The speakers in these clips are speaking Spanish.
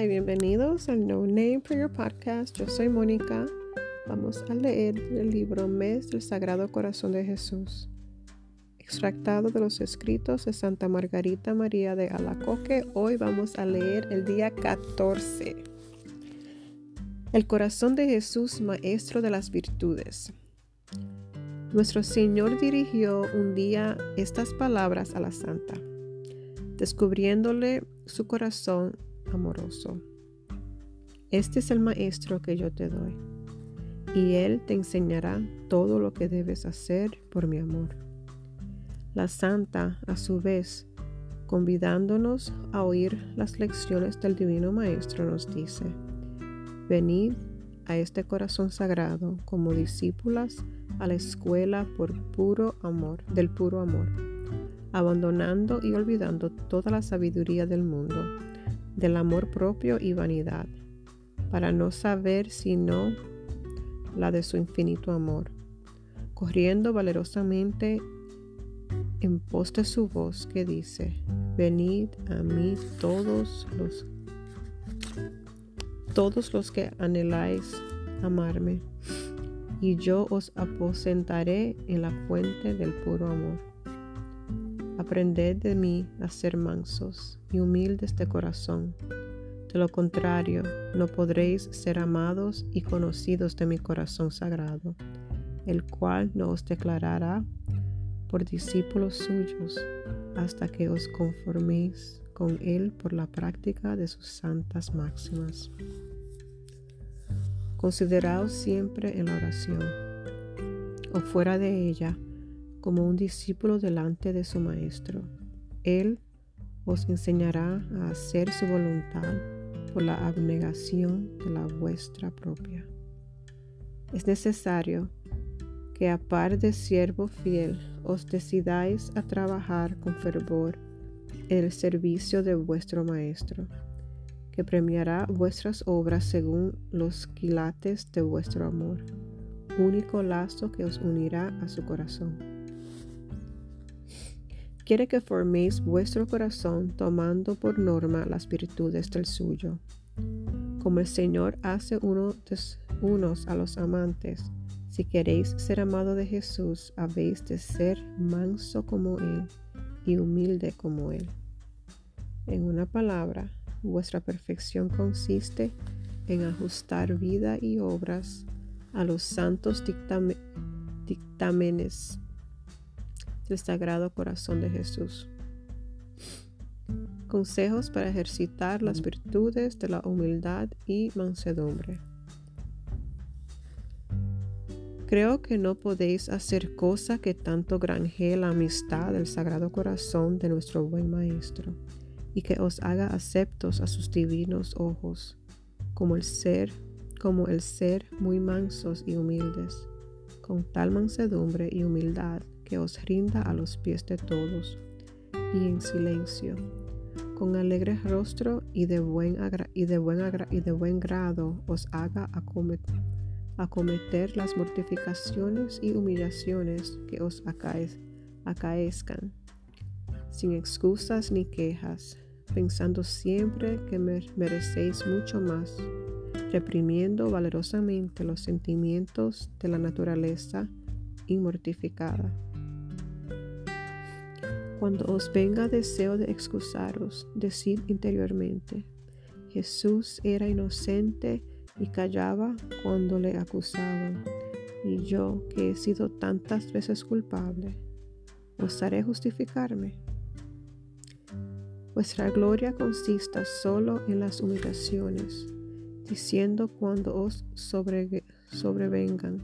Y bienvenidos al No Name Prayer Podcast. Yo soy Mónica. Vamos a leer el libro Mes del Sagrado Corazón de Jesús, extractado de los escritos de Santa Margarita María de Alacoque. Hoy vamos a leer el día 14. El corazón de Jesús, Maestro de las Virtudes. Nuestro Señor dirigió un día estas palabras a la Santa, descubriéndole su corazón amoroso. Este es el Maestro que yo te doy, y Él te enseñará todo lo que debes hacer por mi amor. La Santa, a su vez, convidándonos a oír las lecciones del Divino Maestro, nos dice, venid a este corazón sagrado como discípulas a la escuela por puro amor, del puro amor, abandonando y olvidando toda la sabiduría del mundo, del amor propio y vanidad, para no saber sino la de su infinito amor, corriendo valerosamente en pos de su voz que dice, venid a mí todos los todos los que anheláis amarme, y yo os aposentaré en la fuente del puro amor. Aprended de mí a ser mansos y humildes de corazón. De lo contrario, no podréis ser amados y conocidos de mi corazón sagrado, el cual no os declarará por discípulos suyos hasta que os conforméis con él por la práctica de sus santas máximas. Consideraos siempre en la oración o fuera de ella como un discípulo delante de su Maestro. Él os enseñará a hacer su voluntad por la abnegación de la vuestra propia. Es necesario que a par de siervo fiel os decidáis a trabajar con fervor en el servicio de vuestro Maestro que premiará vuestras obras según los quilates de vuestro amor, único lazo que os unirá a su corazón. Quiere que forméis vuestro corazón tomando por norma las virtudes del suyo. Como el Señor hace uno unos a los amantes, si queréis ser amado de Jesús, habéis de ser manso como Él y humilde como Él. En una palabra, Vuestra perfección consiste en ajustar vida y obras a los santos dictámenes del Sagrado Corazón de Jesús. Consejos para ejercitar las virtudes de la humildad y mansedumbre. Creo que no podéis hacer cosa que tanto granjee la amistad del Sagrado Corazón de nuestro buen Maestro y que os haga aceptos a sus divinos ojos, como el ser, como el ser muy mansos y humildes, con tal mansedumbre y humildad que os rinda a los pies de todos, y en silencio, con alegre rostro y de buen, y de buen, y de buen grado os haga acometer, las mortificaciones y humillaciones que os acaezcan, sin excusas ni quejas, pensando siempre que merecéis mucho más, reprimiendo valerosamente los sentimientos de la naturaleza inmortificada. Cuando os venga deseo de excusaros, decid interiormente, Jesús era inocente y callaba cuando le acusaban, y yo, que he sido tantas veces culpable, ¿osaré justificarme? Vuestra gloria consista solo en las humillaciones, diciendo cuando os sobrevengan,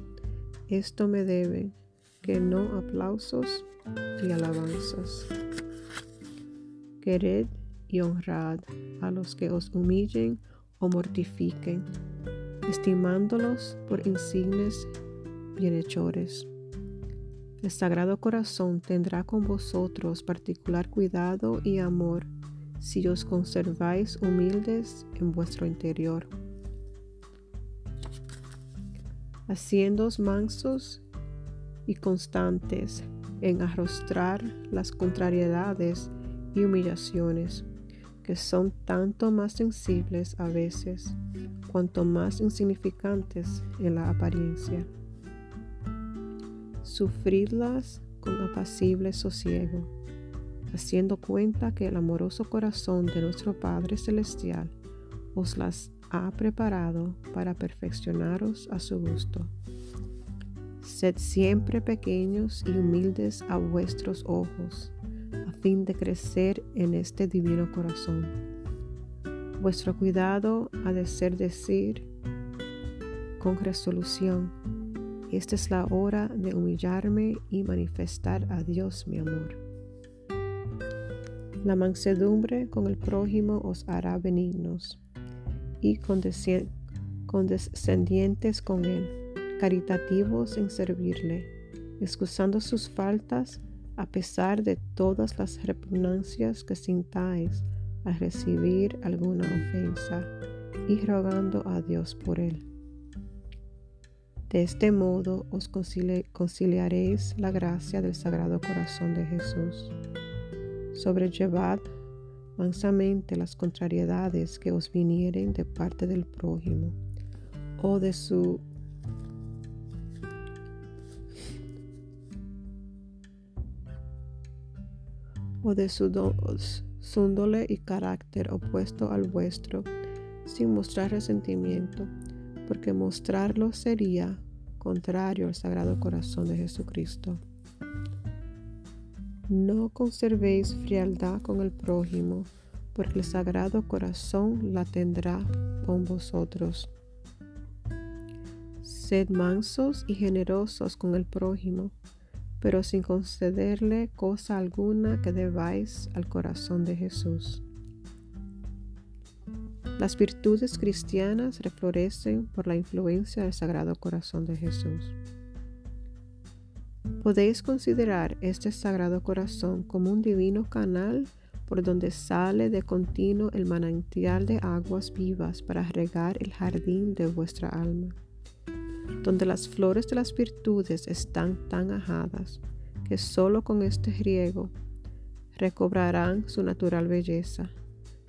esto me deben, que no aplausos y alabanzas. Quered y honrad a los que os humillen o mortifiquen, estimándolos por insignes bienhechores. El Sagrado Corazón tendrá con vosotros particular cuidado y amor si os conserváis humildes en vuestro interior, haciéndoos mansos y constantes en arrostrar las contrariedades y humillaciones, que son tanto más sensibles a veces cuanto más insignificantes en la apariencia. Sufridlas con apacible sosiego, haciendo cuenta que el amoroso corazón de nuestro Padre Celestial os las ha preparado para perfeccionaros a su gusto. Sed siempre pequeños y humildes a vuestros ojos, a fin de crecer en este divino corazón. Vuestro cuidado ha de ser decir con resolución, esta es la hora de humillarme y manifestar a Dios mi amor. La mansedumbre con el prójimo os hará benignos y condescendientes con él, caritativos en servirle, excusando sus faltas a pesar de todas las repugnancias que sintáis al recibir alguna ofensa y rogando a Dios por él. De este modo os conciliaréis la gracia del Sagrado Corazón de Jesús. Sobrellevad mansamente las contrariedades que os vinieren de parte del prójimo o de su o de su súndole y carácter opuesto al vuestro, sin mostrar resentimiento, porque mostrarlo sería contrario al Sagrado Corazón de Jesucristo. No conservéis frialdad con el prójimo, porque el Sagrado Corazón la tendrá con vosotros. Sed mansos y generosos con el prójimo, pero sin concederle cosa alguna que debáis al corazón de Jesús. Las virtudes cristianas reflorecen por la influencia del Sagrado Corazón de Jesús. Podéis considerar este Sagrado Corazón como un divino canal por donde sale de continuo el manantial de aguas vivas para regar el jardín de vuestra alma, donde las flores de las virtudes están tan ajadas que solo con este riego recobrarán su natural belleza,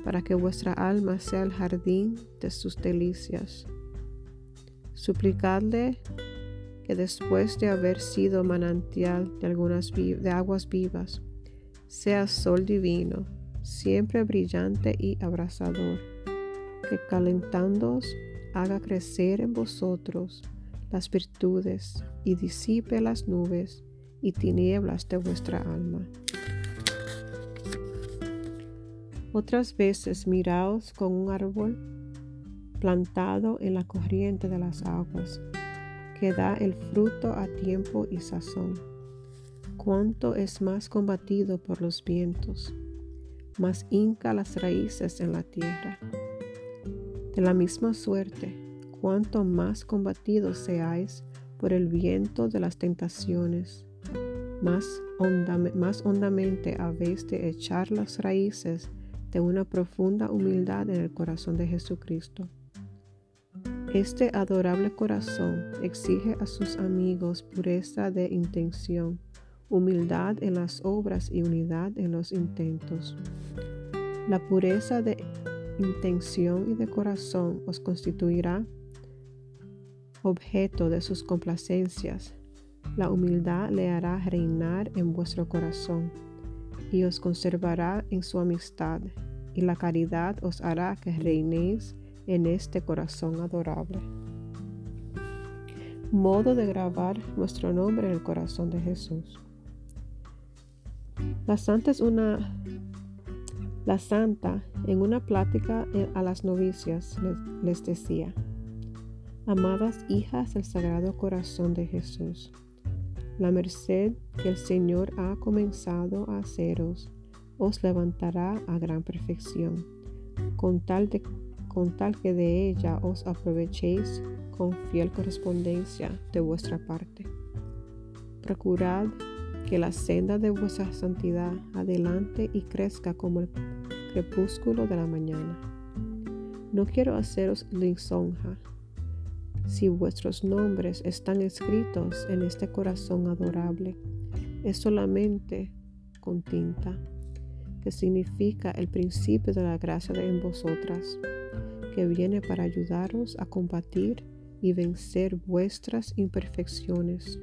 para que vuestra alma sea el jardín de sus delicias. Suplicadle que después de haber sido manantial de, algunas de aguas vivas, sea sol divino, siempre brillante y abrasador, que calentándoos haga crecer en vosotros las virtudes y disipe las nubes y tinieblas de vuestra alma. Otras veces miraos con un árbol plantado en la corriente de las aguas, que da el fruto a tiempo y sazón. Cuánto es más combatido por los vientos, más hinca las raíces en la tierra. De la misma suerte, cuanto más combatidos seáis por el viento de las tentaciones, más, más hondamente habéis de echar las raíces de una profunda humildad en el corazón de Jesucristo. Este adorable corazón exige a sus amigos pureza de intención, humildad en las obras y unidad en los intentos. La pureza de intención y de corazón os constituirá objeto de sus complacencias. La humildad le hará reinar en vuestro corazón y os conservará en su amistad, y la caridad os hará que reinéis en este corazón adorable. Modo de grabar nuestro nombre en el corazón de Jesús. La santa es una la santa en una plática a las novicias les, les decía, Amadas hijas del Sagrado Corazón de Jesús, la merced que el Señor ha comenzado a haceros os levantará a gran perfección, con tal, con tal que de ella os aprovechéis con fiel correspondencia de vuestra parte. Procurad que la senda de vuestra santidad adelante y crezca como el crepúsculo de la mañana. No quiero haceros lisonja si vuestros nombres están escritos en este corazón adorable, es solamente con tinta, que significa el principio de la gracia en vosotras, que viene para ayudaros a combatir y vencer vuestras imperfecciones.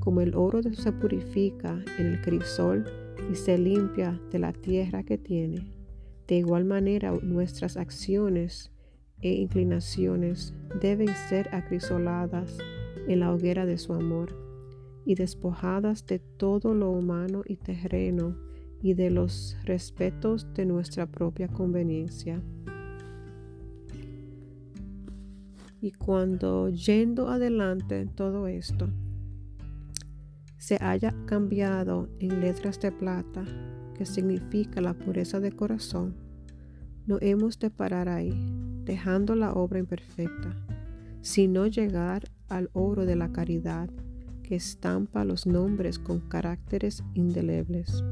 Como el oro se purifica en el crisol y se limpia de la tierra que tiene, de igual manera nuestras acciones e inclinaciones deben ser acrisoladas en la hoguera de su amor y despojadas de todo lo humano y terreno y de los respetos de nuestra propia conveniencia. Y cuando yendo adelante todo esto se haya cambiado en letras de plata, que significa la pureza de corazón, no hemos de parar ahí, dejando la obra imperfecta, sino llegar al oro de la caridad que estampa los nombres con caracteres indelebles.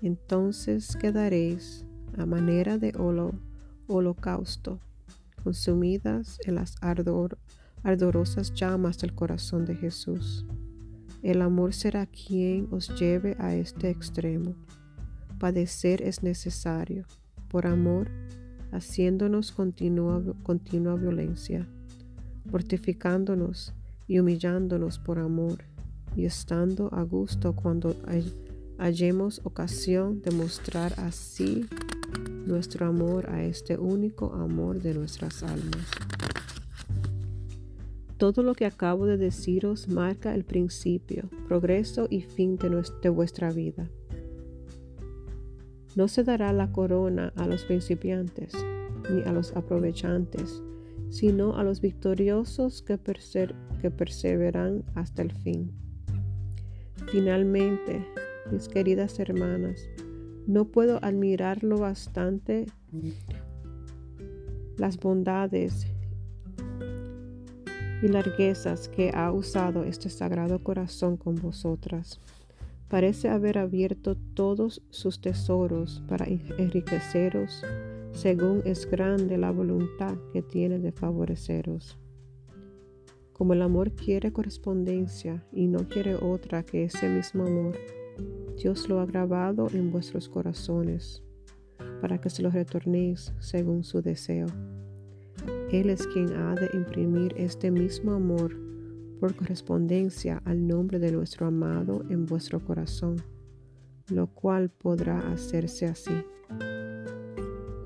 Entonces quedaréis a manera de holocausto, consumidas en las ardorosas llamas del corazón de Jesús. El amor será quien os lleve a este extremo. Padecer es necesario, por amor, haciéndonos continua, continua violencia, mortificándonos y humillándonos por amor, y estando a gusto cuando hallemos ocasión de mostrar así nuestro amor a este único amor de nuestras almas. Todo lo que acabo de deciros marca el principio, progreso y fin de, de vuestra vida. No se dará la corona a los principiantes, ni a los aprovechantes, sino a los victoriosos que, que perseveran hasta el fin. Finalmente, mis queridas hermanas, no puedo admirarlo bastante las bondades y larguezas que ha usado este sagrado corazón con vosotras. Parece haber abierto todos sus tesoros para enriqueceros según es grande la voluntad que tiene de favoreceros. Como el amor quiere correspondencia y no quiere otra que ese mismo amor, Dios lo ha grabado en vuestros corazones, para que se lo retornéis según su deseo. Él es quien ha de imprimir este mismo amor por correspondencia al nombre de nuestro amado en vuestro corazón, lo cual podrá hacerse así.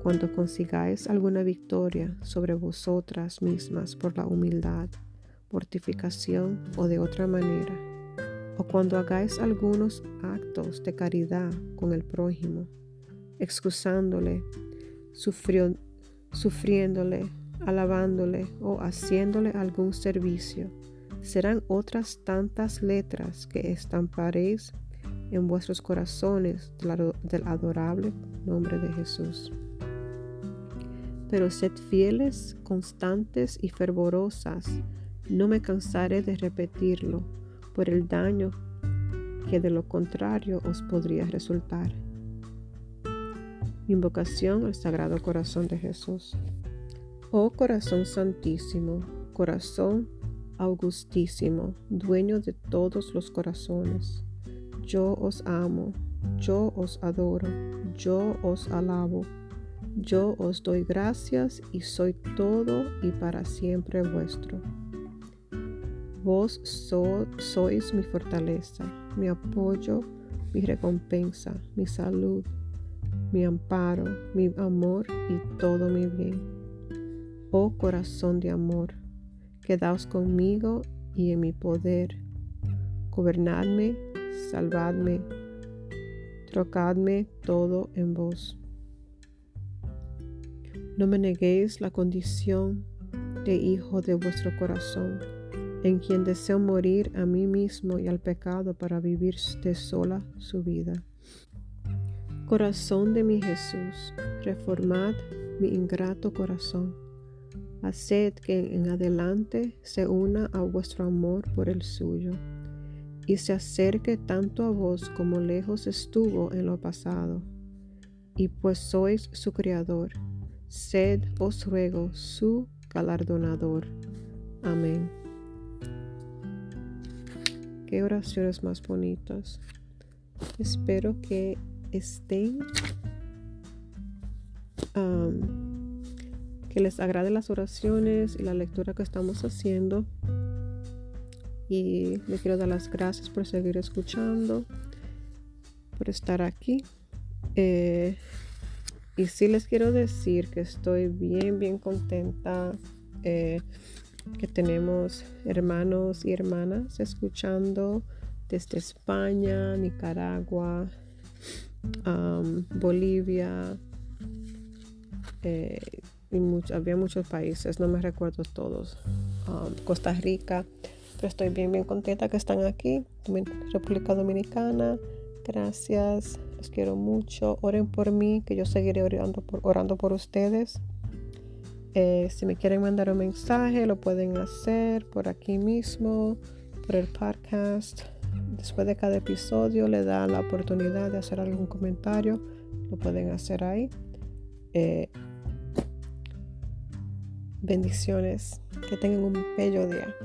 Cuando consigáis alguna victoria sobre vosotras mismas por la humildad, mortificación o de otra manera, o cuando hagáis algunos actos de caridad con el prójimo, excusándole, sufriéndole, alabándole o haciéndole algún servicio, serán otras tantas letras que estamparéis en vuestros corazones del adorable nombre de Jesús pero sed fieles, constantes y fervorosas. No me cansaré de repetirlo por el daño que de lo contrario os podría resultar. Invocación al Sagrado Corazón de Jesús. Oh Corazón Santísimo, Corazón Augustísimo, dueño de todos los corazones, yo os amo, yo os adoro, yo os alabo yo os doy gracias y soy todo y para siempre vuestro. Vos sois mi fortaleza, mi apoyo, mi recompensa, mi salud, mi amparo, mi amor y todo mi bien. Oh corazón de amor, quedaos conmigo y en mi poder. Gobernadme, salvadme, trocadme todo en vos. No me neguéis la condición de hijo de vuestro corazón, en quien deseo morir a mí mismo y al pecado para vivir de sola su vida. Corazón de mi Jesús, reformad mi ingrato corazón. Haced que en adelante se una a vuestro amor por el suyo, y se acerque tanto a vos como lejos estuvo en lo pasado. Y pues sois su Creador, sed, os ruego, su galardonador. Amén. Qué oraciones más bonitas. Espero que estén, que les agrade las oraciones y la lectura que estamos haciendo. Y les quiero dar las gracias por seguir escuchando, por estar aquí. Eh, y sí les quiero decir que estoy bien, bien contenta. Eh, que tenemos hermanos y hermanas escuchando desde España, Nicaragua, Bolivia, eh, y había muchos países, no me recuerdo todos, Costa Rica, pero estoy bien, bien contenta que están aquí, República Dominicana, gracias, los quiero mucho, oren por mí, que yo seguiré orando por, orando por ustedes. Eh, si me quieren mandar un mensaje, lo pueden hacer por aquí mismo, por el podcast. Después de cada episodio le da la oportunidad de hacer algún comentario. Lo pueden hacer ahí. Eh, bendiciones. Que tengan un bello día.